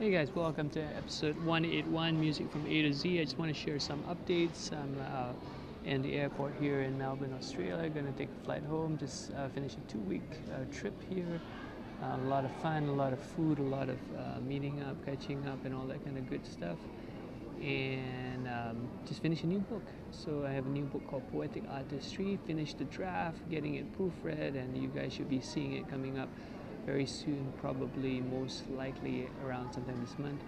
Hey guys, welcome to episode 181 Music from A to Z. I just want to share some updates. I'm uh, in the airport here in Melbourne, Australia. Gonna take a flight home, just uh, finish a two week uh, trip here. Uh, a lot of fun, a lot of food, a lot of uh, meeting up, catching up, and all that kind of good stuff. And um, just finished a new book. So I have a new book called Poetic Artistry. Finished the draft, getting it proofread, and you guys should be seeing it coming up very soon, probably most likely around sometime this month.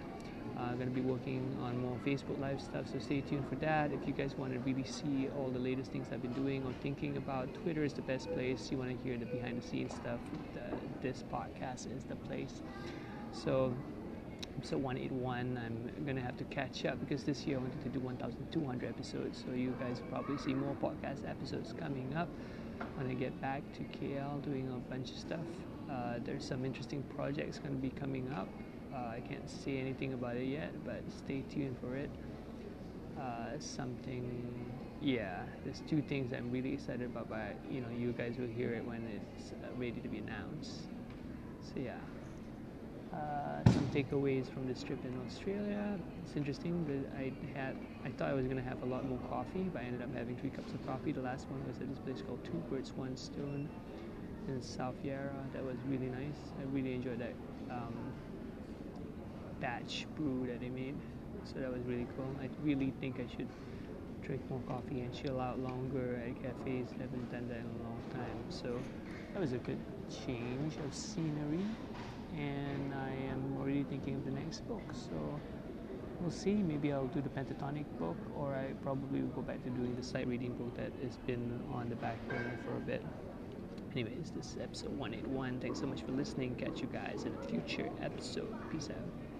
I'm uh, going to be working on more Facebook Live stuff, so stay tuned for that. If you guys want to really see all the latest things I've been doing or thinking about, Twitter is the best place. You want to hear the behind the scenes stuff, the, this podcast is the place. So, episode 181, I'm going to have to catch up because this year I wanted to do 1,200 episodes, so you guys will probably see more podcast episodes coming up when I get back to KL doing a bunch of stuff. Uh, there's some interesting projects going to be coming up. Uh, I can't say anything about it yet, but stay tuned for it. Uh, something, yeah. There's two things I'm really excited about, but you know, you guys will hear it when it's ready to be announced. So yeah. Uh, some takeaways from this trip in Australia. It's interesting that I had I thought I was gonna have a lot more coffee, but I ended up having three cups of coffee. The last one was at this place called Two Birds One Stone in South Yarra. That was really nice. I really enjoyed that um, batch brew that they made. So that was really cool. I really think I should drink more coffee and chill out longer at cafes. I haven't done that in a long time. So that was a good change of scenery. And I am already thinking of the next book. So we'll see. Maybe I'll do the pentatonic book, or I probably will go back to doing the sight reading book that has been on the back burner for a bit. Anyways, this is episode 181. Thanks so much for listening. Catch you guys in a future episode. Peace out.